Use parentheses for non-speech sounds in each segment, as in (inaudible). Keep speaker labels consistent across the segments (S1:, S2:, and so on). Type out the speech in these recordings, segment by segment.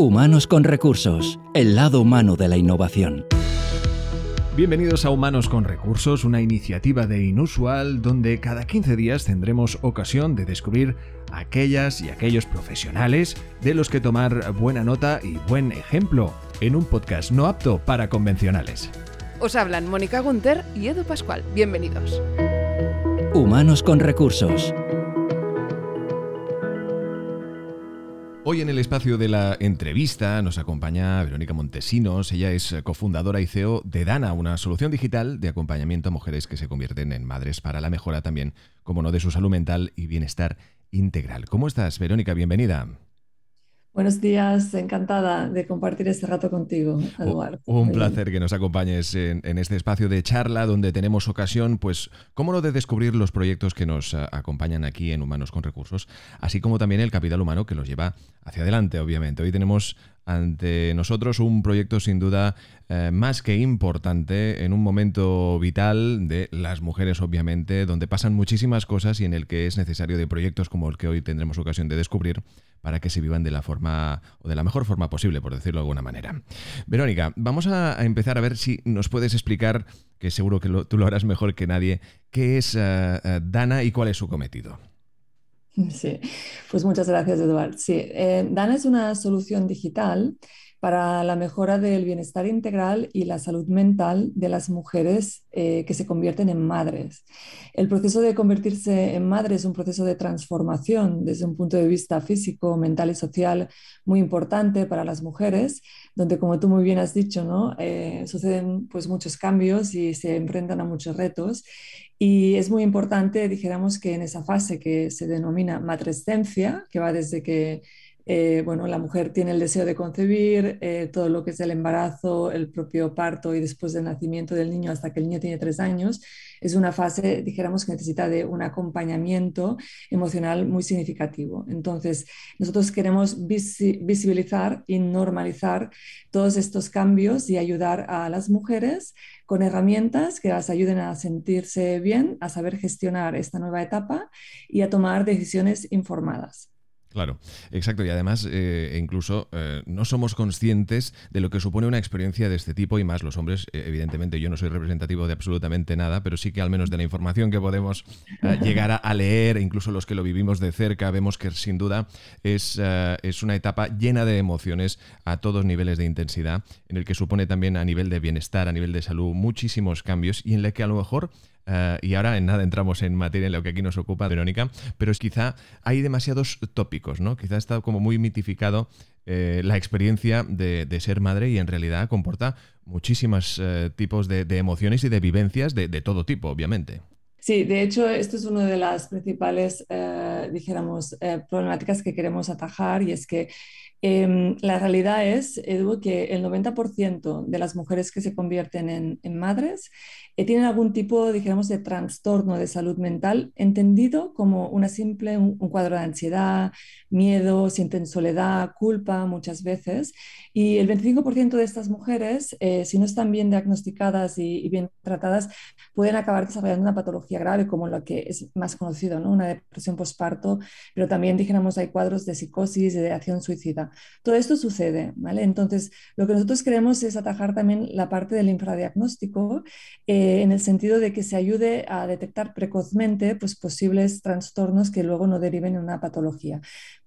S1: Humanos con Recursos, el lado humano de la innovación.
S2: Bienvenidos a Humanos con Recursos, una iniciativa de Inusual donde cada 15 días tendremos ocasión de descubrir aquellas y aquellos profesionales de los que tomar buena nota y buen ejemplo en un podcast no apto para convencionales.
S3: Os hablan Mónica Gunter y Edu Pascual. Bienvenidos.
S1: Humanos con Recursos.
S2: Hoy en el espacio de la entrevista nos acompaña Verónica Montesinos. Ella es cofundadora y CEO de Dana, una solución digital de acompañamiento a mujeres que se convierten en madres para la mejora también, como no, de su salud mental y bienestar integral. ¿Cómo estás, Verónica? Bienvenida.
S4: Buenos días, encantada de compartir este rato contigo, Eduardo.
S2: Un placer que nos acompañes en, este espacio de charla donde tenemos ocasión, pues, cómo no, de descubrir los proyectos que nos eh, acompañan aquí en Humanos con Recursos, así como también el capital humano que los lleva hacia adelante, obviamente. Hoy tenemos ante nosotros un proyecto sin duda eh, más que importante en un momento vital de las mujeres, obviamente, donde pasan muchísimas cosas y en el que es necesario de proyectos como el que hoy tendremos ocasión de descubrir para que se vivan de la forma o de la mejor forma posible, por decirlo de alguna manera. Verónica, vamos a, empezar a ver si nos puedes explicar, que seguro que tú lo harás mejor que nadie, qué es eh, eh, Dana y cuál es su cometido.
S4: Sí, pues muchas gracias, Eduard. Sí, eh, Dana es una solución digital para la mejora del bienestar integral y la salud mental de las mujeres eh, que se convierten en madres. El proceso de convertirse en madre es un proceso de transformación desde un punto de vista físico, mental y social muy importante para las mujeres, donde como tú muy bien has dicho, ¿no? Eh, suceden pues, muchos cambios y se enfrentan a muchos retos. Y es muy importante, dijéramos, que en esa fase que se denomina matrescencia, que va desde que eh, bueno, la mujer tiene el deseo de concebir, eh, todo lo que es el embarazo, el propio parto y después del nacimiento del niño hasta que el niño tiene tres años, es una fase, dijéramos, que necesita de un acompañamiento emocional muy significativo. Entonces, nosotros queremos visibilizar y normalizar todos estos cambios y ayudar a las mujeres con herramientas que las ayuden a sentirse bien, a saber gestionar esta nueva etapa y a tomar decisiones informadas.
S2: Claro, exacto. Y además, eh, incluso eh, no somos conscientes de lo que supone una experiencia de este tipo y más los hombres. Eh, evidentemente, yo no soy representativo de absolutamente nada, pero sí que al menos de la información que podemos (laughs) llegar a, leer, e incluso los que lo vivimos de cerca, vemos que sin duda es, es una etapa llena de emociones a todos niveles de intensidad, en el que supone también a nivel de bienestar, a nivel de salud, muchísimos cambios y en el que a lo mejor eh, y ahora en nada entramos en materia en lo que aquí nos ocupa, Verónica, pero es quizá hay demasiados tópicos, ¿no? Quizá está como muy mitificado eh, la experiencia de, ser madre y en realidad comporta muchísimos eh, tipos de, emociones y de vivencias de, todo tipo, obviamente.
S4: Sí, de hecho, esto es una de las principales, dijéramos, problemáticas que queremos atajar y es que em, la realidad es, Edu, que el 90% de las mujeres que se convierten en, madres tienen algún tipo, dijéramos, de trastorno de salud mental, entendido como una simple, un, cuadro de ansiedad, miedo, sienten soledad, culpa muchas veces. Y el 25% de estas mujeres, eh, si no están bien diagnosticadas y, bien tratadas, pueden acabar desarrollando una patología grave como la que es más conocido, ¿no? una depresión postparto, pero también, dijéramos, hay cuadros de psicosis, de acción suicida. Todo esto sucede, ¿vale? Entonces, lo que nosotros queremos es atajar también la parte del infradiagnóstico. Eh, en el sentido de que se ayude a detectar precozmente pues, posibles trastornos que luego no deriven en una patología.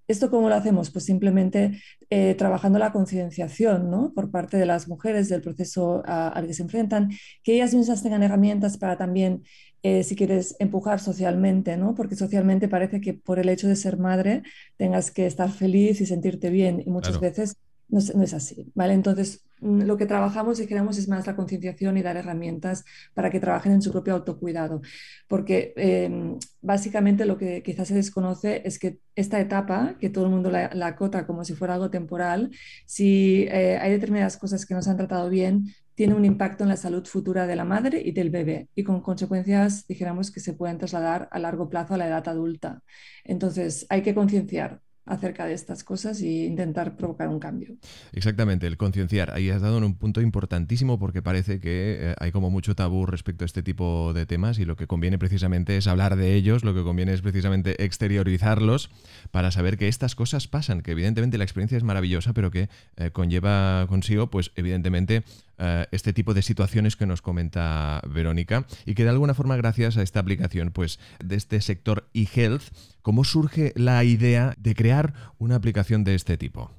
S4: ¿Esto cómo lo hacemos? Pues simplemente eh, trabajando la concienciación ¿no? por parte de las mujeres del proceso al que se enfrentan, que ellas mismas tengan herramientas para también, eh, si quieres, empujar socialmente, ¿no? porque socialmente parece que por el hecho de ser madre tengas que estar feliz y sentirte bien y muchas veces no es, así, ¿vale? Entonces, mm, lo que trabajamos y queremos es más la concienciación y dar herramientas para que trabajen en su propio autocuidado, porque em, básicamente lo que quizás se desconoce es que esta etapa, que todo el mundo la, acota como si fuera algo temporal, si eh, hay determinadas cosas que no se han tratado bien, tiene un impacto en la salud futura de la madre y del bebé y con consecuencias, dijéramos, que se pueden trasladar a largo plazo a la edad adulta. Entonces, hay que concienciar acerca de estas cosas e intentar provocar un cambio.
S2: Exactamente, el concienciar. Ahí has dado un punto importantísimo porque parece que eh, hay como mucho tabú respecto a este tipo de temas y lo que conviene precisamente es hablar de ellos, lo que conviene es precisamente exteriorizarlos para saber que estas cosas pasan, que evidentemente la experiencia es maravillosa, pero que eh, conlleva consigo, pues evidentemente, eh, este tipo de situaciones que nos comenta Verónica y que de alguna forma gracias a esta aplicación pues de este sector eHealth, ¿cómo surge la idea de crear una aplicación de este tipo?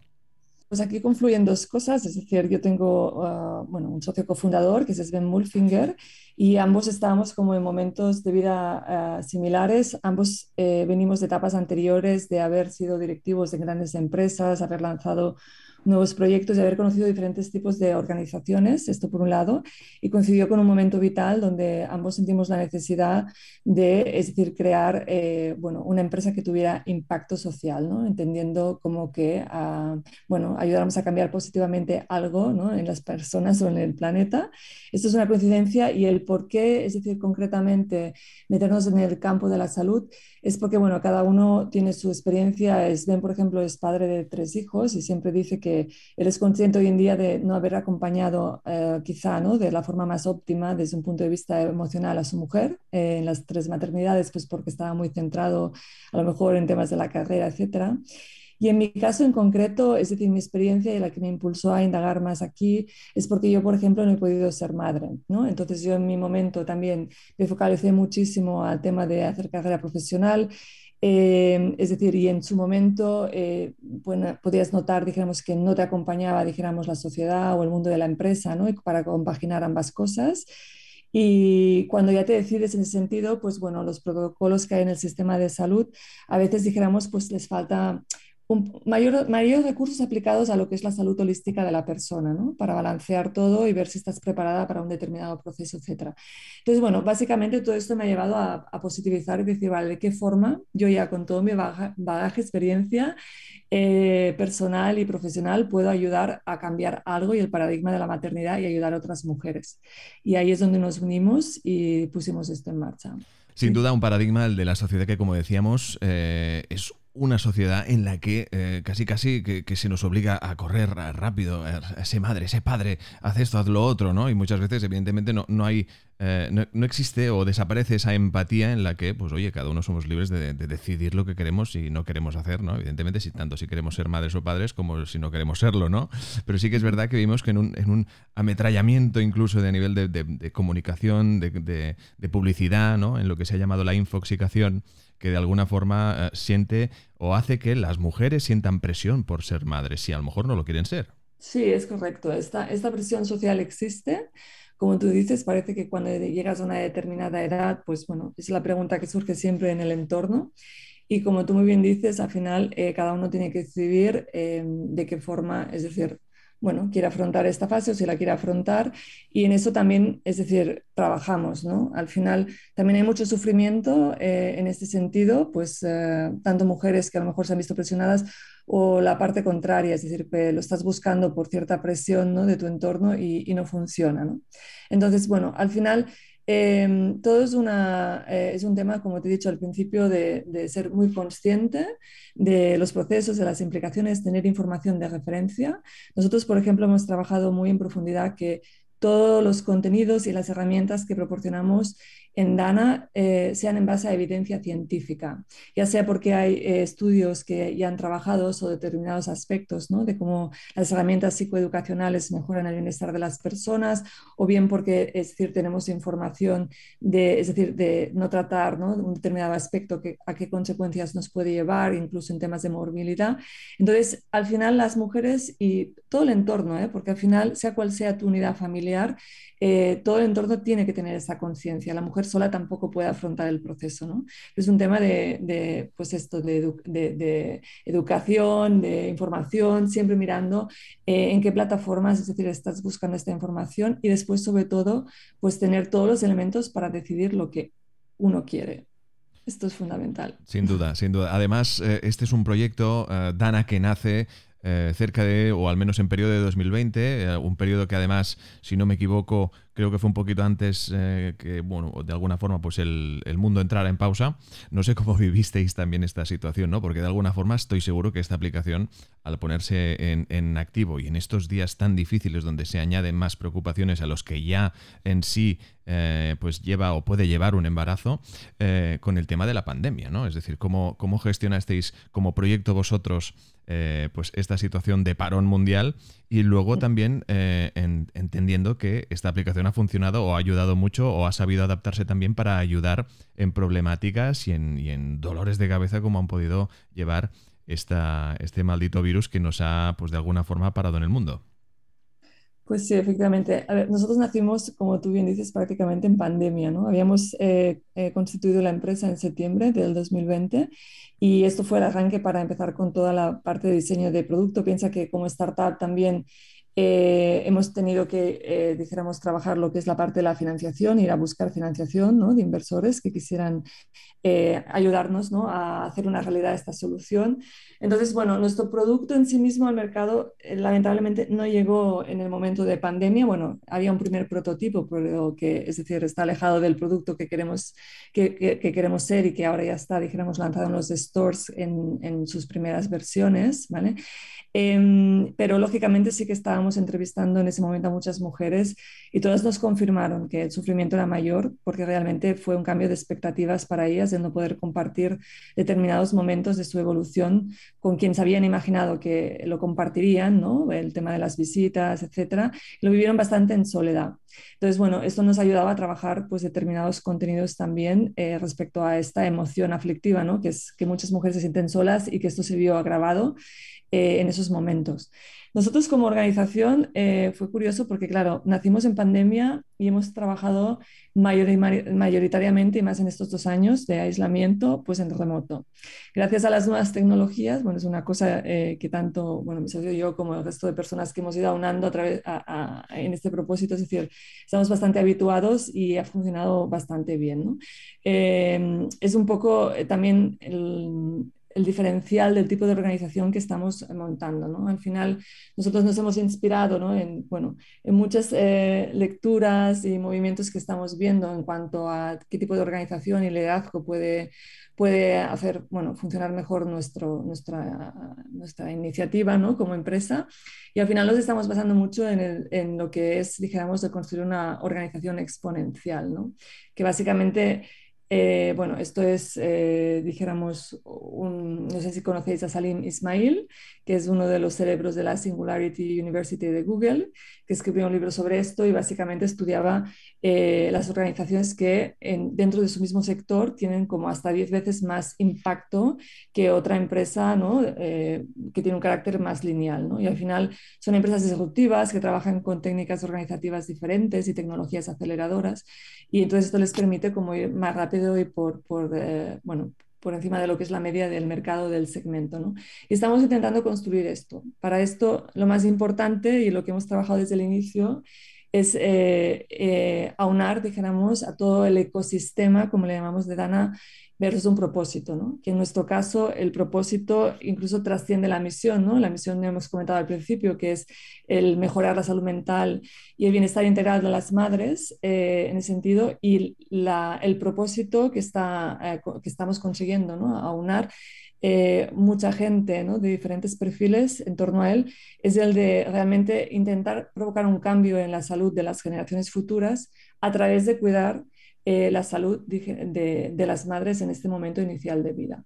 S4: Pues aquí confluyen dos cosas, es decir, yo tengo uh, bueno, un socio cofundador que es Sven Mulfinger y ambos estábamos como en momentos de vida uh, similares, ambos eh, venimos de etapas anteriores de haber sido directivos de grandes empresas, haber lanzado nuevos proyectos y haber conocido diferentes tipos de organizaciones, esto por un lado, y coincidió con un momento vital donde ambos sentimos la necesidad de, es decir, crear eh, bueno, una empresa que tuviera impacto social, ¿no? entendiendo como que uh, bueno, ayudáramos a cambiar positivamente algo ¿no? en las personas o en el planeta. Esto es una coincidencia y el por qué, es decir, concretamente meternos en el campo de la salud, es porque, bueno, cada uno tiene su experiencia. Sven, por ejemplo, es padre de tres hijos y siempre dice que él es consciente hoy en día de no haber acompañado eh, quizá, ¿no? De la forma más óptima desde un punto de vista emocional a su mujer eh, en las tres maternidades, pues porque estaba muy centrado a lo mejor en temas de la carrera, etcétera. Y en mi caso en concreto, es decir, mi experiencia y la que me impulsó a indagar más aquí es porque yo, por ejemplo, no he podido ser madre, ¿no? Entonces yo en mi momento también me focalicé muchísimo al tema de hacer carrera profesional. Eh, es decir, y en su momento eh, podías notar, dijéramos, que no te acompañaba, dijéramos, la sociedad o el mundo de la empresa, ¿no? Para compaginar ambas cosas. Y cuando ya te decides en ese sentido, pues bueno, los protocolos que hay en el sistema de salud, a veces dijéramos, pues les falta un mayor, mayores recursos aplicados a lo que es la salud holística de la persona, ¿no? Para balancear todo y ver si estás preparada para un determinado proceso, etc. Entonces, bueno, básicamente todo esto me ha llevado a, positivizar y decir, vale, ¿de qué forma yo ya con todo mi bagaje, experiencia eh, personal y profesional puedo ayudar a cambiar algo y el paradigma de la maternidad y ayudar a otras mujeres? Y ahí es donde nos unimos y pusimos esto en marcha.
S2: Sin duda, un paradigma el de la sociedad que, como decíamos, eh, es una sociedad en la que eh, casi casi que, se nos obliga a correr rápido, ese madre, ese padre, haz esto, haz lo otro, ¿no? Y muchas veces, evidentemente, no, no hay, eh, no, existe o desaparece esa empatía en la que, pues oye, cada uno somos libres de, decidir lo que queremos y no queremos hacer, ¿no? Evidentemente, si tanto si queremos ser madres o padres como si no queremos serlo, ¿no? Pero sí que es verdad que vimos que en un, en un ametrallamiento incluso de nivel de, comunicación, de, publicidad, ¿no? En lo que se ha llamado la infoxicación, que de alguna forma eh, siente o hace que las mujeres sientan presión por ser madres, si a lo mejor no lo quieren ser.
S4: Sí, es correcto. Esta, esta presión social existe. Como tú dices, parece que cuando llegas a una determinada edad, pues bueno, es la pregunta que surge siempre en el entorno. Y como tú muy bien dices, al final eh, cada uno tiene que decidir eh, de qué forma, es decir, bueno, quiere afrontar esta fase o si la quiere afrontar. Y en eso también, es decir, trabajamos, ¿no? Al final también hay mucho sufrimiento eh, en este sentido, pues eh, tanto mujeres que a lo mejor se han visto presionadas o la parte contraria, es decir, que lo estás buscando por cierta presión ¿no? de tu entorno y, y no funciona, ¿no? Entonces, bueno, al final Em, todo es, una, eh, es un tema, como te he dicho al principio, de, de, ser muy consciente de los procesos, de las implicaciones, tener información de referencia. Nosotros, por ejemplo, hemos trabajado muy en profundidad que todos los contenidos y las herramientas que proporcionamos en Dana eh, sean en base a evidencia científica, ya sea porque hay eh, estudios que ya han trabajado sobre determinados aspectos, ¿no? de cómo las herramientas psicoeducacionales mejoran el bienestar de las personas, o bien porque, es decir, tenemos información de, es decir, de no tratar ¿no? un determinado aspecto, que, a qué consecuencias nos puede llevar, incluso en temas de morbilidad. Entonces, al final las mujeres y todo el entorno, ¿eh? porque al final, sea cual sea tu unidad familiar, eh, todo el entorno tiene que tener esa conciencia. La mujer sola tampoco puede afrontar el proceso. ¿no? Es un tema de, pues esto, de, educación, de información, siempre mirando eh, en qué plataformas, es decir, estás buscando esta información y después, sobre todo, pues tener todos los elementos para decidir lo que uno quiere. Esto es fundamental.
S2: Sin duda, sin duda. Además, eh, este es un proyecto, Dana, que nace eh, cerca de, o al menos en periodo de 2020, eh, un periodo que además, si no me equivoco, creo que fue un poquito antes eh, que, bueno, de alguna forma, pues el, mundo entrara en pausa. No sé cómo (laughs) vivisteis también esta situación, ¿no? Porque de alguna forma estoy seguro que esta aplicación, al ponerse en, activo y en estos días tan difíciles donde se añaden más preocupaciones a los que ya en sí eh, pues lleva o puede llevar un embarazo eh, con el tema de la pandemia, ¿no? Es decir, cómo, cómo gestionasteis como proyecto vosotros eh, pues esta situación de parón mundial y luego también entendiendo que esta aplicación ha funcionado o ha ayudado mucho o ha sabido adaptarse también para ayudar en problemáticas y en, dolores de cabeza como han podido llevar esta, este maldito virus que nos ha pues de alguna forma parado en el mundo.
S4: Pues sí, efectivamente. A ver, nosotros nacimos, como tú bien dices, prácticamente en pandemia, ¿no? Habíamos eh, constituido la empresa en septiembre del 2020 y esto fue el arranque para empezar con toda la parte de diseño de producto. Piensa que como startup también eh, hemos tenido que, eh, dijéramos, trabajar lo que es la parte de la financiación, ir a buscar financiación ¿no? de inversores que quisieran eh, ayudarnos ¿no? a hacer una realidad esta solución. Entonces, bueno, nuestro producto en sí mismo al mercado lamentablemente no llegó en el momento de pandemia. Bueno, había un primer prototipo, pero que, es decir, está alejado del producto que queremos, que, que, queremos ser y que ahora ya está, dijéramos, lanzado en los stores en, en sus primeras versiones, ¿vale? Em, pero lógicamente sí que estábamos entrevistando en ese momento a muchas mujeres y todas nos confirmaron que el sufrimiento era mayor porque realmente fue un cambio de expectativas para ellas de no poder compartir determinados momentos de su evolución con quien se habían imaginado que lo compartirían, ¿no? el tema de las visitas, etcétera. Lo vivieron bastante en soledad. Entonces, bueno, esto nos ayudaba a trabajar pues, determinados contenidos también eh, respecto a esta emoción aflictiva, ¿no? que es que muchas mujeres se sienten solas y que esto se vio agravado eh, en esos momentos. Nosotros como organización eh, fue curioso porque, claro, nacimos en pandemia y hemos trabajado mayoritariamente, y más en estos dos años de aislamiento, pues en remoto. Gracias a las nuevas tecnologías, bueno, es una cosa eh, que tanto, bueno, mi socio yo como el resto de personas que hemos ido aunando a través, en este propósito, es decir, estamos bastante habituados y ha funcionado bastante bien. ¿no? es un poco también el, el diferencial del tipo de organización que estamos montando. ¿no? Al final, nosotros nos hemos inspirado ¿no? en, bueno, en muchas eh, lecturas y movimientos que estamos viendo en cuanto a qué tipo de organización y liderazgo puede, puede hacer bueno, funcionar mejor nuestro, nuestra, nuestra iniciativa ¿no? como empresa. Y al final nos estamos basando mucho en, en lo que es, dijéramos, de construir una organización exponencial, ¿no? que básicamente eh, bueno, esto es, eh, dijéramos, no sé si conocéis a Salim Ismail, que es uno de los cerebros de la Singularity University de Google, que escribió un libro sobre esto y básicamente estudiaba eh, las organizaciones que dentro de su mismo sector tienen como hasta 10 veces más impacto que otra empresa ¿no? que tiene un carácter más lineal. ¿no? Y al final son empresas disruptivas que trabajan con técnicas organizativas diferentes y tecnologías aceleradoras y entonces esto les permite como ir más rápido y por, por eh, bueno, por encima de lo que es la media del mercado del segmento. ¿no? Y estamos intentando construir esto. Para esto, lo más importante y lo que hemos trabajado desde el inicio es eh, eh, aunar, dijéramos, a todo el ecosistema, como le llamamos de Dana, versus un propósito, ¿no? que en nuestro caso el propósito incluso trasciende la misión, ¿no? la misión que hemos comentado al principio, que es el mejorar la salud mental y el bienestar integral de las madres eh, en ese sentido, y la, el propósito que, está, eh, que estamos consiguiendo, ¿no? aunar eh, mucha gente ¿no? de diferentes perfiles en torno a él, es el de realmente intentar provocar un cambio en la salud de las generaciones futuras a través de cuidar eh, la salud de, las madres en este momento inicial de vida.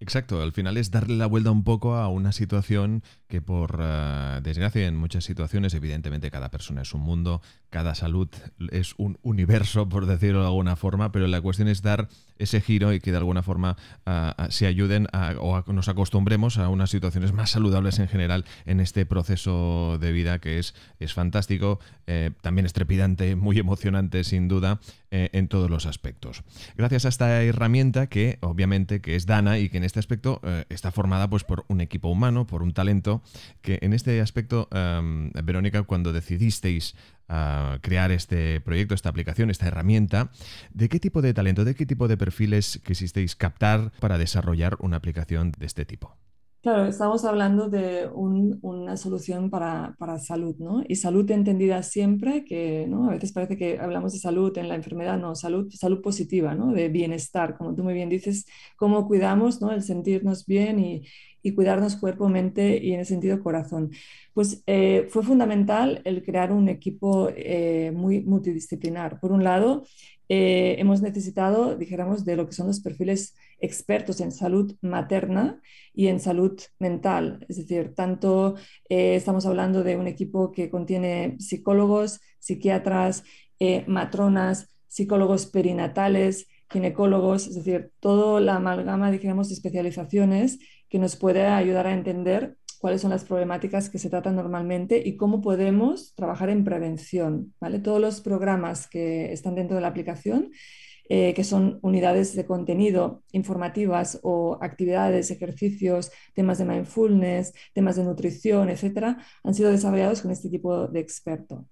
S2: Exacto, al final es darle la vuelta un poco a una situación que por uh, desgracia en muchas situaciones, evidentemente cada persona es un mundo, cada salud es un universo, por decirlo de alguna forma, pero la cuestión es dar ese giro y que de alguna forma uh, se ayuden o nos acostumbremos a unas situaciones más saludables en general en este proceso de vida que es, es fantástico, eh, también es trepidante, muy emocionante sin duda eh, en todos los aspectos. Gracias a esta herramienta que obviamente que es Dana y que en este aspecto eh, está formada pues por un equipo humano, por un talento, que en este aspecto, Verónica, cuando decidisteis ah, crear este proyecto, esta aplicación, esta herramienta, ¿de qué tipo de talento, de qué tipo de perfiles quisisteis captar para desarrollar una aplicación de este tipo?
S4: Claro, estamos hablando de una solución para, para, salud, ¿no? Y salud entendida siempre, que ¿no? a veces parece que hablamos de salud en la enfermedad, no, salud, salud positiva, ¿no? De bienestar, como tú muy bien dices, cómo cuidamos, ¿no? El sentirnos bien y, y cuidarnos cuerpo, mente y en el sentido corazón. Pues eh, fue fundamental el crear un equipo eh, muy multidisciplinar. Por un lado, eh, hemos necesitado, dijéramos, de lo que son los perfiles expertos en salud materna y en salud mental. Es decir, tanto estamos hablando de un equipo que contiene psicólogos, psiquiatras, matronas, psicólogos perinatales, ginecólogos, es decir, toda la amalgama, dijéramos, de especializaciones que nos puede ayudar a entender cuáles son las problemáticas que se tratan normalmente y cómo podemos trabajar en prevención. ¿vale? Todos los programas que están dentro de la aplicación, eh, que son unidades de contenido informativas o actividades, ejercicios, temas de mindfulness, temas de nutrición, etcétera, han sido desarrollados con este tipo de experto.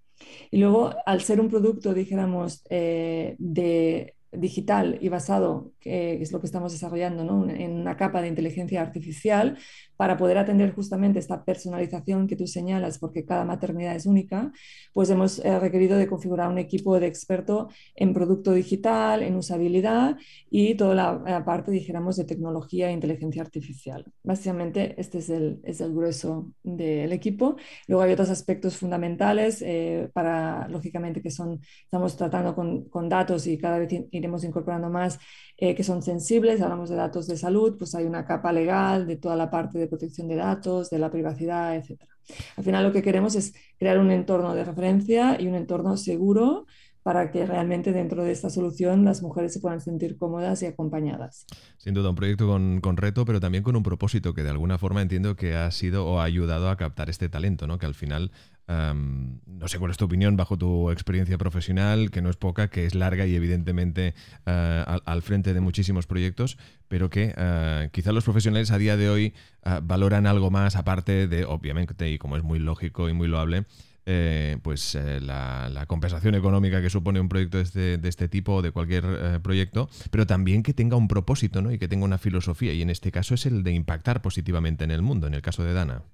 S4: Y luego, al ser un producto, dijéramos, eh, de digital y basado, que es lo que estamos desarrollando, ¿no? en una capa de inteligencia artificial, para poder atender justamente esta personalización que tú señalas, porque cada maternidad es única, pues hemos eh, requerido de configurar un equipo de experto en producto digital, en usabilidad y toda la, parte, dijéramos, de tecnología e inteligencia artificial. Básicamente, este es el, es el grueso del equipo. Luego hay otros aspectos fundamentales eh, para, lógicamente, que son, estamos tratando con, con datos y cada vez iremos incorporando más eh, que son sensibles, hablamos de datos de salud, pues hay una capa legal de toda la parte de protección de datos, de la privacidad, etc. Al final lo que queremos es crear un entorno de referencia y un entorno seguro para que realmente dentro de esta solución las mujeres se puedan sentir cómodas y acompañadas.
S2: Sin duda, un proyecto con, con, reto, pero también con un propósito que de alguna forma entiendo que ha sido o ha ayudado a captar este talento, ¿no? que al final no sé cuál es tu opinión bajo tu experiencia profesional, que no es poca, que es larga y evidentemente eh, al, frente de muchísimos proyectos, pero que uh, quizá los profesionales a día de hoy eh, valoran algo más aparte de, obviamente, y como es muy lógico y muy loable, pues la, compensación económica que supone un proyecto de este, de este tipo o de cualquier proyecto, pero también que tenga un propósito ¿no? y que tenga una filosofía. Y en este caso es el de impactar positivamente en el mundo, en el caso de Dana.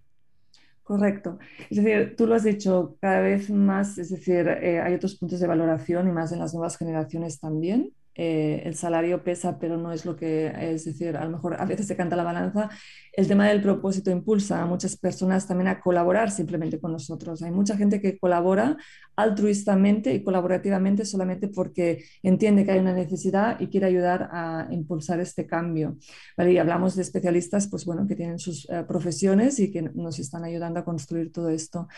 S4: Correcto. Es decir, tú lo has dicho cada vez más, es decir, eh, hay otros puntos de valoración y más en las nuevas generaciones también. Eh, el salario pesa, pero no es lo que, es decir, a lo mejor a veces se canta la balanza. El tema del propósito impulsa a muchas personas también a colaborar simplemente con nosotros. Hay mucha gente que colabora altruistamente y colaborativamente solamente porque entiende que hay una necesidad y quiere ayudar a impulsar este cambio. ¿Vale? Y hablamos de especialistas, pues bueno, que tienen sus eh, profesiones y que nos están ayudando a construir todo esto.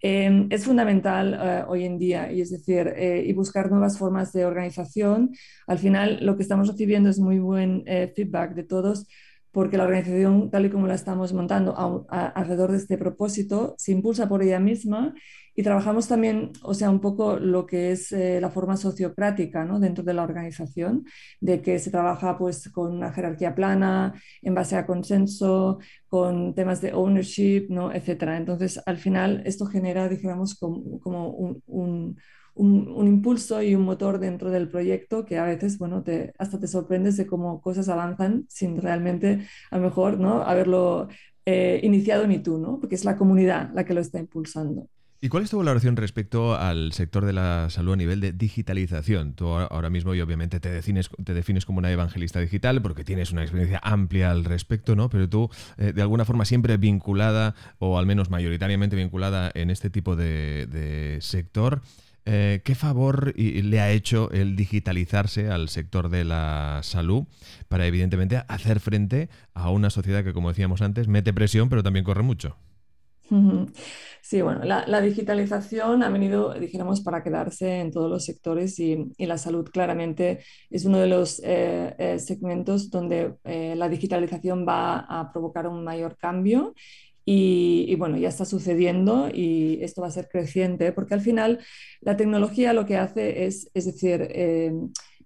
S4: Em, es fundamental eh, hoy en día, y es decir, y buscar nuevas formas de organización. Al final, lo que estamos recibiendo es muy buen eh, feedback de todos, porque la organización, tal y como la estamos montando alrededor de este propósito, se impulsa por ella misma y trabajamos también, o sea, un poco lo que es eh, la forma sociocrática ¿no? dentro de la organización, de que se trabaja pues con una jerarquía plana, en base a consenso, con temas de ownership, ¿no? etc. Entonces, al final, esto genera, digamos, como, como un, un, impulso y un motor dentro del proyecto que a veces, bueno, te, hasta te sorprendes de cómo cosas avanzan sin realmente, a lo mejor, ¿no? haberlo eh, iniciado ni tú, ¿no? Porque es la comunidad la que lo está impulsando.
S2: ¿Y cuál es tu valoración respecto al sector de la salud a nivel de digitalización? Tú ahora mismo y obviamente te defines, te defines como una evangelista digital porque tienes una experiencia amplia al respecto, ¿no? Pero tú, eh, de alguna forma, siempre vinculada, o al menos mayoritariamente vinculada en este tipo de, sector. Eh, ¿Qué favor le ha hecho el digitalizarse al sector de la salud para, evidentemente, hacer frente a una sociedad que, como decíamos antes, mete presión, pero también corre mucho? (laughs)
S4: Sí, bueno, la, digitalización ha venido, dijéramos, para quedarse en todos los sectores y, la salud claramente es uno de los eh, eh, segmentos donde eh, la digitalización va a provocar un mayor cambio y, bueno, ya está sucediendo y esto va a ser creciente porque al final la tecnología lo que hace es, es decir,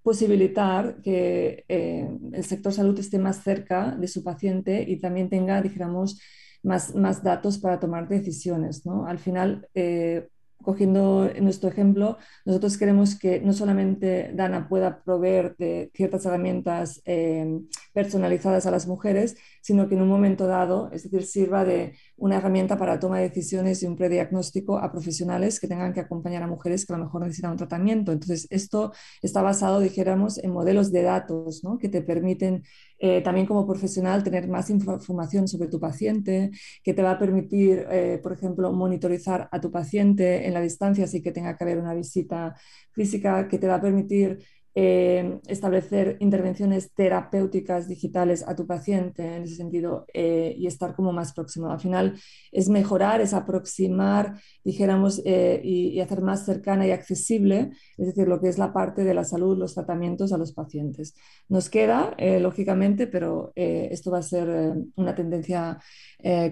S4: posibilitar que el sector salud esté más cerca de su paciente y también tenga, dijéramos, más, más datos para tomar decisiones. ¿no? Al final, eh, cogiendo nuestro ejemplo, nosotros queremos que no solamente Dana pueda proveer de ciertas herramientas eh, personalizadas a las mujeres, sino que en un momento dado, es decir, sirva de una herramienta para toma de decisiones y un prediagnóstico a profesionales que tengan que acompañar a mujeres que a lo mejor necesitan un tratamiento. Entonces, esto está basado, dijéramos, en modelos de datos ¿no? que te permiten eh, también como profesional tener más información sobre tu paciente, que te va a permitir, eh, por ejemplo, monitorizar a tu paciente en la distancia, así que tenga que haber una visita física, que te va a permitir eh, establecer intervenciones terapéuticas digitales a tu paciente en ese sentido eh, y estar como más próximo. Al final es mejorar, es aproximar, dijéramos, eh, y, hacer más cercana y accesible, es decir, lo que es la parte de la salud, los tratamientos a los pacientes. Nos queda, lógicamente, pero esto va a ser una tendencia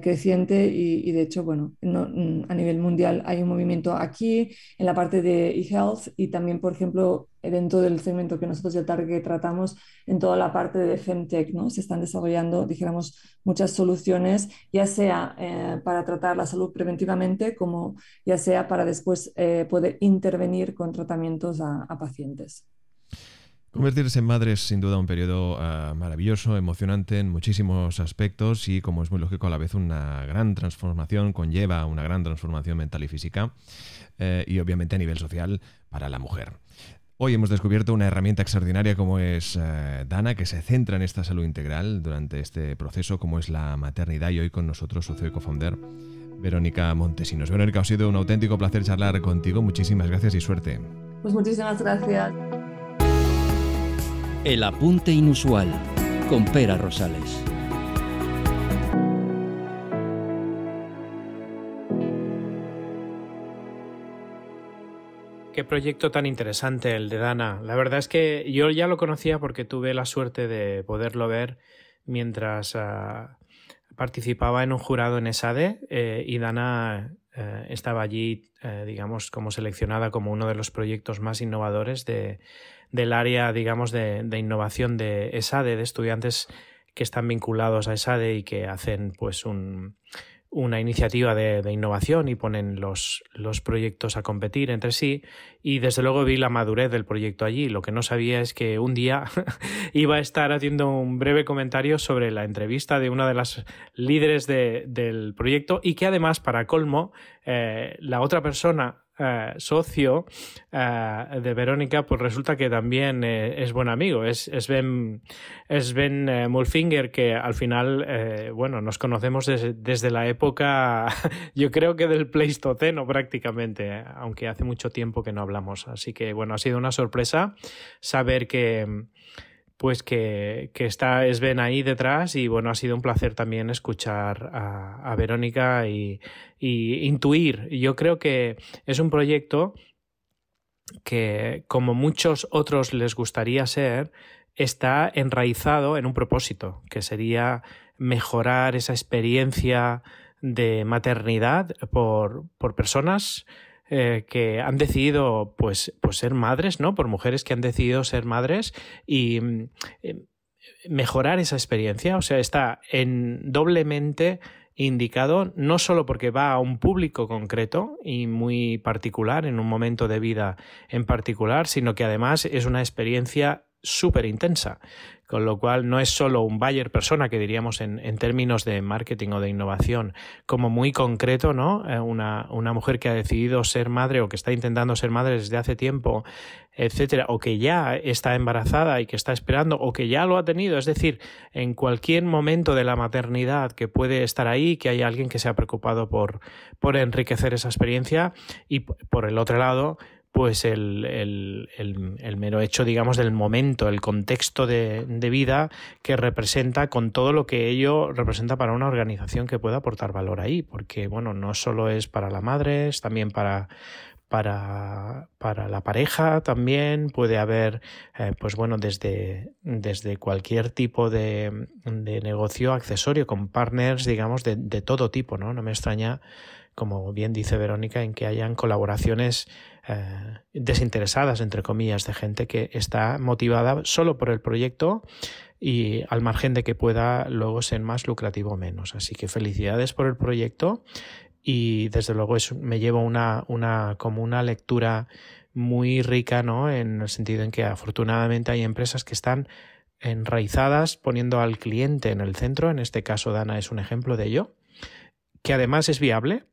S4: creciente y, de hecho, bueno, mm, a nivel mundial hay un movimiento aquí en la parte de e-health y también, por ejemplo, dentro del segmento que nosotros de Target tratamos en toda la parte de Femtech, ¿no? Se están desarrollando, dijéramos, muchas soluciones, ya sea eh, para tratar la salud preventivamente, como ya sea para después eh, poder intervenir con tratamientos a, pacientes.
S2: Convertirse en madre es sin duda un periodo ah, maravilloso, emocionante en muchísimos aspectos y, como es muy lógico, a la vez una gran transformación, conlleva una gran transformación mental y física eh, y obviamente a nivel social para la mujer. Hoy hemos descubierto una herramienta extraordinaria como es eh, Dana, que se centra en esta salud integral durante este proceso, como es la maternidad, y hoy con nosotros su CEO co-founder, Verónica Montesinos. Verónica, ha sido un auténtico placer charlar contigo. Muchísimas gracias y suerte.
S4: Pues muchísimas gracias.
S1: El apunte inusual con Pera Rosales.
S5: Proyecto tan interesante el de Dana. La verdad es que yo ya lo conocía porque tuve la suerte de poderlo ver mientras ah, participaba en un jurado en ESADE eh, y Dana eh, estaba allí, eh, digamos, como seleccionada como uno de los proyectos más innovadores de, del área, digamos, de, de, innovación de ESADE, de estudiantes que están vinculados a ESADE y que hacen pues un una iniciativa de, innovación y ponen los, los, proyectos a competir entre sí y desde luego vi la madurez del proyecto allí. Lo que no sabía es que un día (laughs) iba a estar haciendo un breve comentario sobre la entrevista de una de las líderes del proyecto y que además, para colmo, eh, la otra persona eh, socio eh, de Verónica, pues resulta que también eh, es buen amigo. Es, es Ben, es ben Mulfinger, que al final, bueno, nos conocemos desde, la época, (laughs) yo creo que del Pleistoceno prácticamente, aunque hace mucho tiempo que no hablamos. Así que, bueno, ha sido una sorpresa saber que pues que, que está Sven ahí detrás y bueno, ha sido un placer también escuchar a, Verónica y, y, intuir. Yo creo que es un proyecto que, como muchos otros les gustaría ser, está enraizado en un propósito, que sería mejorar esa experiencia de maternidad por, por personas eh, que han decidido pues, pues ser madres, ¿no? Por mujeres que han decidido ser madres y mm, eh, mejorar esa experiencia. O sea, está en doblemente indicado no solo porque va a un público concreto y muy particular, en un momento de vida en particular, sino que además es una experiencia súper intensa con lo cual no es solo un buyer persona que diríamos en, términos de marketing o de innovación, como muy concreto, ¿no? Eh, una, una, mujer que ha decidido ser madre o que está intentando ser madre desde hace tiempo, etcétera, o que ya está embarazada y que está esperando, o que ya lo ha tenido, es decir, en cualquier momento de la maternidad que puede estar ahí, que hay alguien que se ha preocupado por, por enriquecer esa experiencia, y por el otro lado, pues el, el, el, mero hecho, digamos, del momento, el contexto de, de, vida que representa con todo lo que ello representa para una organización que pueda aportar valor ahí, porque, bueno, no solo es para la madre, es también para, para, para la pareja también puede haber, eh, pues bueno, desde, desde cualquier tipo de, de, negocio accesorio con partners, digamos, de, de todo tipo, ¿no? No me extraña como bien dice Verónica, en que hayan colaboraciones eh, desinteresadas, entre comillas, de gente que está motivada solo por el proyecto y al margen de que pueda luego ser más lucrativo o menos. Así que felicidades por el proyecto y desde luego me llevo una, una, como una lectura muy rica, ¿no? En el sentido en que afortunadamente hay empresas que están enraizadas poniendo al cliente en el centro, en este caso Dana es un ejemplo de ello, que además es viable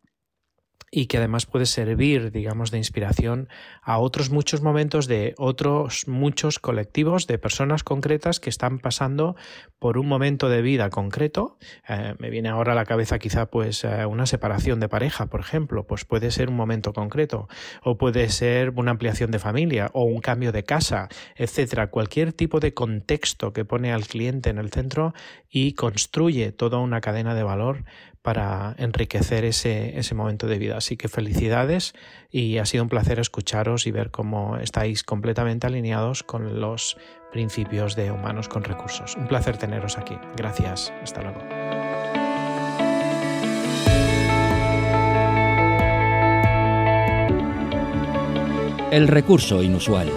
S5: y que además puede servir, digamos, de inspiración a otros muchos momentos de otros muchos colectivos de personas concretas que están pasando por un momento de vida concreto. Eh, me viene ahora a la cabeza quizá pues eh, una separación de pareja, por ejemplo, pues puede ser un momento concreto o puede ser una ampliación de familia o un cambio de casa, etcétera. Cualquier tipo de contexto que pone al cliente en el centro y construye toda una cadena de valor para enriquecer ese, ese momento de vida. Así que felicidades y ha sido un placer escucharos y ver cómo estáis completamente alineados con los principios de humanos con recursos. Un placer teneros aquí. Gracias. Hasta luego.
S1: El recurso inusual.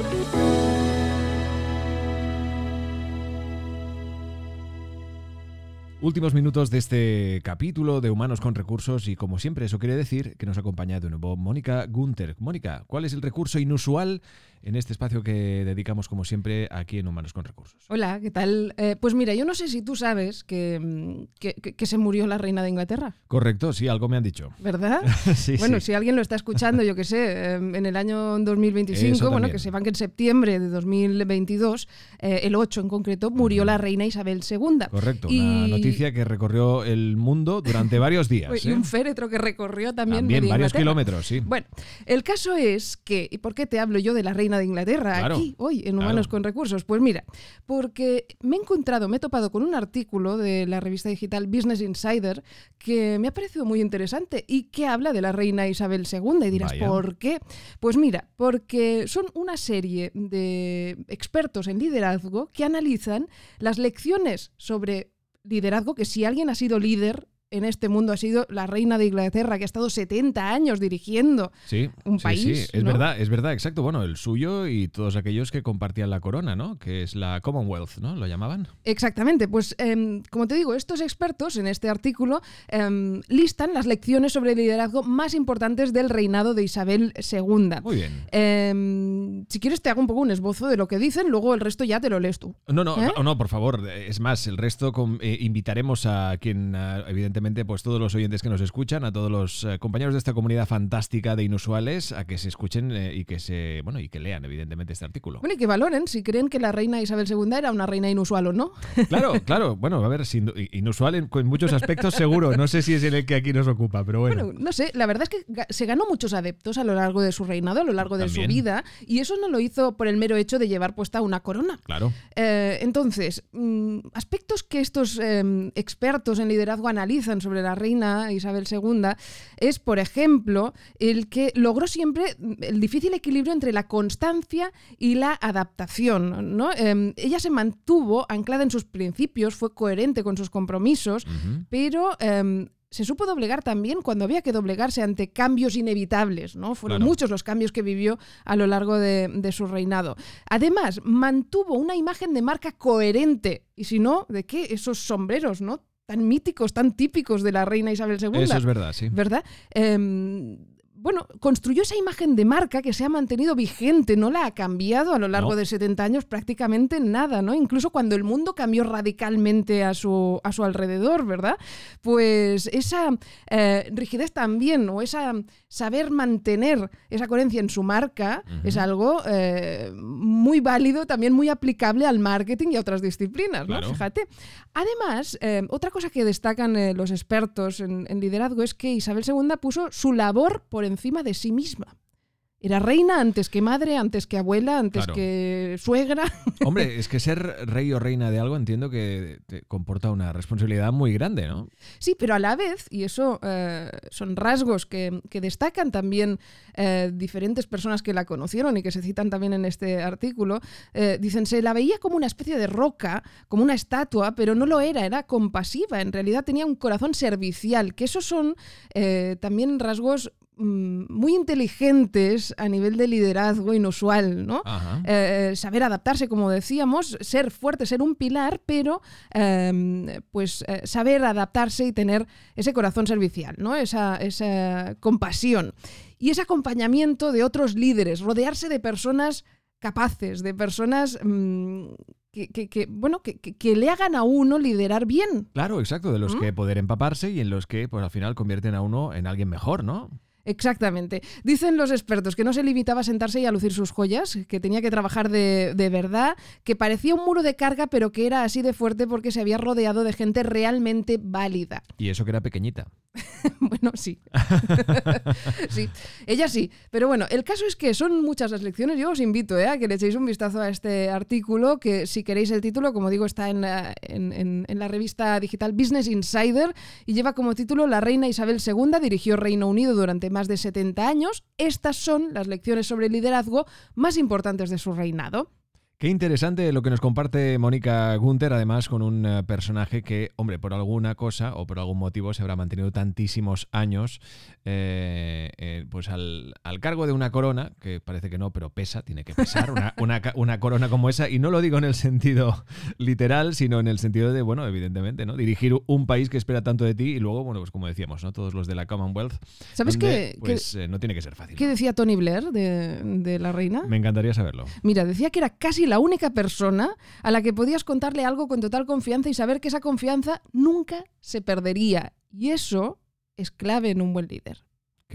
S2: Últimos minutos de este capítulo de Humanos con Recursos y como siempre eso quiere decir que nos acompaña de nuevo Mónica Gunther. Mónica, ¿cuál es el recurso inusual en este espacio que dedicamos como siempre aquí en Humanos con Recursos?
S6: Hola, ¿qué tal? Eh, pues mira, yo no sé si tú sabes que, mm, que, que, se murió la reina de Inglaterra.
S2: Correcto, sí, algo me han dicho.
S6: ¿Verdad? (laughs)
S2: sí,
S6: bueno,
S2: sí.
S6: si alguien lo está escuchando, yo qué sé, em, en el año 2025, bueno, que sepan que en septiembre de 2022, eh, el 8 en concreto, murió la reina Isabel II.
S2: Correcto,
S6: y...
S2: una noticia que recorrió el mundo durante varios días.
S6: Y
S2: ¿eh?
S6: un féretro que recorrió también.
S2: También varios
S6: Inglaterra.
S2: kilómetros, sí.
S6: Bueno, el caso es que, ¿y por qué te hablo yo de la reina de Inglaterra
S2: Claro,
S6: aquí, hoy, en Humanos
S2: claro.
S6: con Recursos? Pues mira, porque me he encontrado, me he topado con un artículo de la revista digital Business Insider que me ha parecido muy interesante y que habla de la reina Isabel II. Y dirás,
S2: Vaya.
S6: ¿por qué? Pues mira, porque son una serie de expertos en liderazgo que analizan las lecciones sobre liderazgo, que si alguien ha sido líder en este mundo ha sido la reina de Inglaterra, que ha estado 70 años dirigiendo
S2: Sí,
S6: un
S2: sí,
S6: país,
S2: sí, es
S6: ¿no?
S2: verdad, es verdad, exacto. Bueno, el suyo y todos aquellos que compartían la corona, ¿no? Que es la Commonwealth, ¿no? ¿Lo llamaban?
S6: Exactamente, pues em, como te digo, estos expertos en este artículo em, listan las lecciones sobre liderazgo más importantes del reinado de Isabel II.
S2: Muy bien.
S6: Em, si quieres te hago un poco un esbozo de lo que dicen, luego el resto ya te lo lees tú.
S2: No, no,
S6: ¿Eh?
S2: no, no, por favor. Es más, el resto eh, invitaremos a quien, ah, evidentemente, pues todos los oyentes que nos escuchan, a todos los eh, compañeros de esta comunidad fantástica de inusuales, a que se escuchen eh, y que se, bueno, y que lean, evidentemente, este artículo.
S6: Bueno, y que valoren si creen que la reina Isabel II era una reina inusual o no. (laughs)
S2: Claro, claro. Bueno, a ver, sin- inusual en, en muchos aspectos, seguro. No sé si es en el que aquí nos ocupa, pero bueno.
S6: Bueno, no sé, la verdad es que se ganó muchos adeptos a lo largo de su reinado, a lo largo de
S2: También.
S6: su vida, y eso no lo hizo por el mero hecho de llevar puesta una corona.
S2: Claro.
S6: Eh, entonces, mm, aspectos que estos eh, expertos en liderazgo analizan sobre la reina Isabel II es, por ejemplo, el que logró siempre mm, el difícil equilibrio entre la constancia y la adaptación. ¿no? Eh, ella se mantuvo anclada en sus principios, fue coherente con sus compromisos, pero em, se supo doblegar también cuando había que doblegarse ante cambios inevitables, ¿no? Fueron
S2: Claro.
S6: muchos los cambios que vivió a lo largo de, de su reinado. Además, mantuvo una imagen de marca coherente. Y si no, ¿de qué? Esos sombreros, ¿no? Tan míticos, tan típicos de la reina Isabel II.
S2: Eso es verdad, sí.
S6: ¿verdad? Em, bueno, construyó esa imagen de marca que se ha mantenido vigente, no la ha cambiado a lo largo
S2: No.
S6: de 70 años prácticamente nada, ¿no? Incluso cuando el mundo cambió radicalmente a su, a su alrededor, ¿verdad? Pues esa eh, rigidez también, o esa saber mantener esa coherencia en su marca, es algo eh, muy válido, también muy aplicable al marketing y a otras disciplinas, ¿no?
S2: Claro.
S6: Fíjate. Además, eh, otra cosa que destacan los expertos en, en liderazgo es que Isabel II puso su labor por encima de sí misma. Era reina antes que madre, antes que abuela, antes
S2: Claro.
S6: que suegra. (laughs)
S2: Hombre, es que ser rey o reina de algo entiendo que te comporta una responsabilidad muy grande, ¿no?
S6: Sí, pero a la vez, y eso eh, son rasgos que, que destacan también eh, diferentes personas que la conocieron y que se citan también en este artículo, eh, dicen, se la veía como una especie de roca, como una estatua, pero no lo era, era compasiva, en realidad tenía un corazón servicial, que esos son también rasgos muy inteligentes a nivel de liderazgo inusual, ¿no?
S2: Ajá.
S6: Eh, saber adaptarse, como decíamos, ser fuerte, ser un pilar, pero eh, pues eh, saber adaptarse y tener ese corazón servicial, ¿no? Esa, esa compasión y ese acompañamiento de otros líderes, rodearse de personas capaces, de personas mm, que, bueno, que, le hagan a uno liderar bien.
S2: Claro, exacto, de los
S6: ¿Mm?
S2: que poder empaparse y en los que pues al final convierten a uno en alguien mejor, ¿no?
S6: Exactamente. Dicen los expertos que no se limitaba a sentarse y a lucir sus joyas, que tenía que trabajar de, de, verdad, que parecía un muro de carga, pero que era así de fuerte porque se había rodeado de gente realmente válida.
S2: Y eso que era pequeñita. (laughs)
S6: bueno, sí. (laughs) sí, ella sí. Pero bueno, el caso es que son muchas las lecciones. Yo os invito ¿eh? a que le echéis un vistazo a este artículo, que si queréis el título, como digo, está en la, en, en la revista digital Business Insider y lleva como título La reina Isabel II dirigió Reino Unido durante más de 70 años. Estas son las lecciones sobre liderazgo más importantes de su reinado.
S2: Qué interesante lo que nos comparte Mónica Gunther, además con un eh, personaje que, hombre, por alguna cosa o por algún motivo se habrá mantenido tantísimos años eh, eh, pues al, cargo de una corona, que parece que no, pero pesa, tiene que pesar una, (laughs) una, corona como esa, y no lo digo en el sentido literal, sino en el sentido de, bueno, evidentemente, ¿no? Dirigir un país que espera tanto de ti y luego, bueno, pues como decíamos, ¿no? Todos los de la Commonwealth.
S6: ¿Sabes qué?
S2: Pues no tiene que ser fácil.
S6: ¿Qué decía Tony Blair de, de la reina?
S2: Me encantaría saberlo.
S6: Mira, decía que era casi la única persona a la que podías contarle algo con total confianza y saber que esa confianza nunca se perdería. Y eso es clave en un buen líder.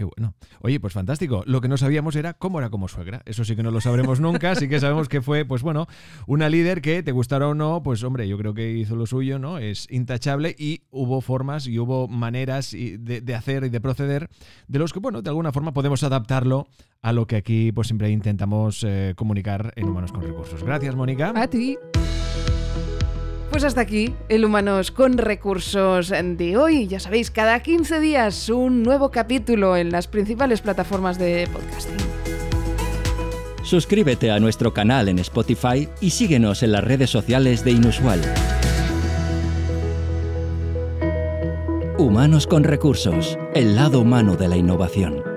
S2: Qué bueno. Oye, pues fantástico. Lo que no sabíamos era cómo era como suegra. Eso sí que no lo sabremos nunca. Así que sabemos que fue, pues bueno, una líder que, te gustara o no, pues hombre, yo creo que hizo lo suyo, ¿no? Es intachable y hubo formas y hubo maneras de, hacer y de proceder de los que, bueno, de alguna forma podemos adaptarlo a lo que aquí, pues siempre intentamos eh, comunicar en Humanos con Recursos. Gracias, Mónica.
S6: A ti. Pues hasta aquí el Humanos con Recursos de hoy. Ya sabéis, cada 15 días un nuevo capítulo en las principales plataformas de podcasting.
S1: Suscríbete a nuestro canal en Spotify y síguenos en las redes sociales de Inusual. Humanos con Recursos, el lado humano de la innovación.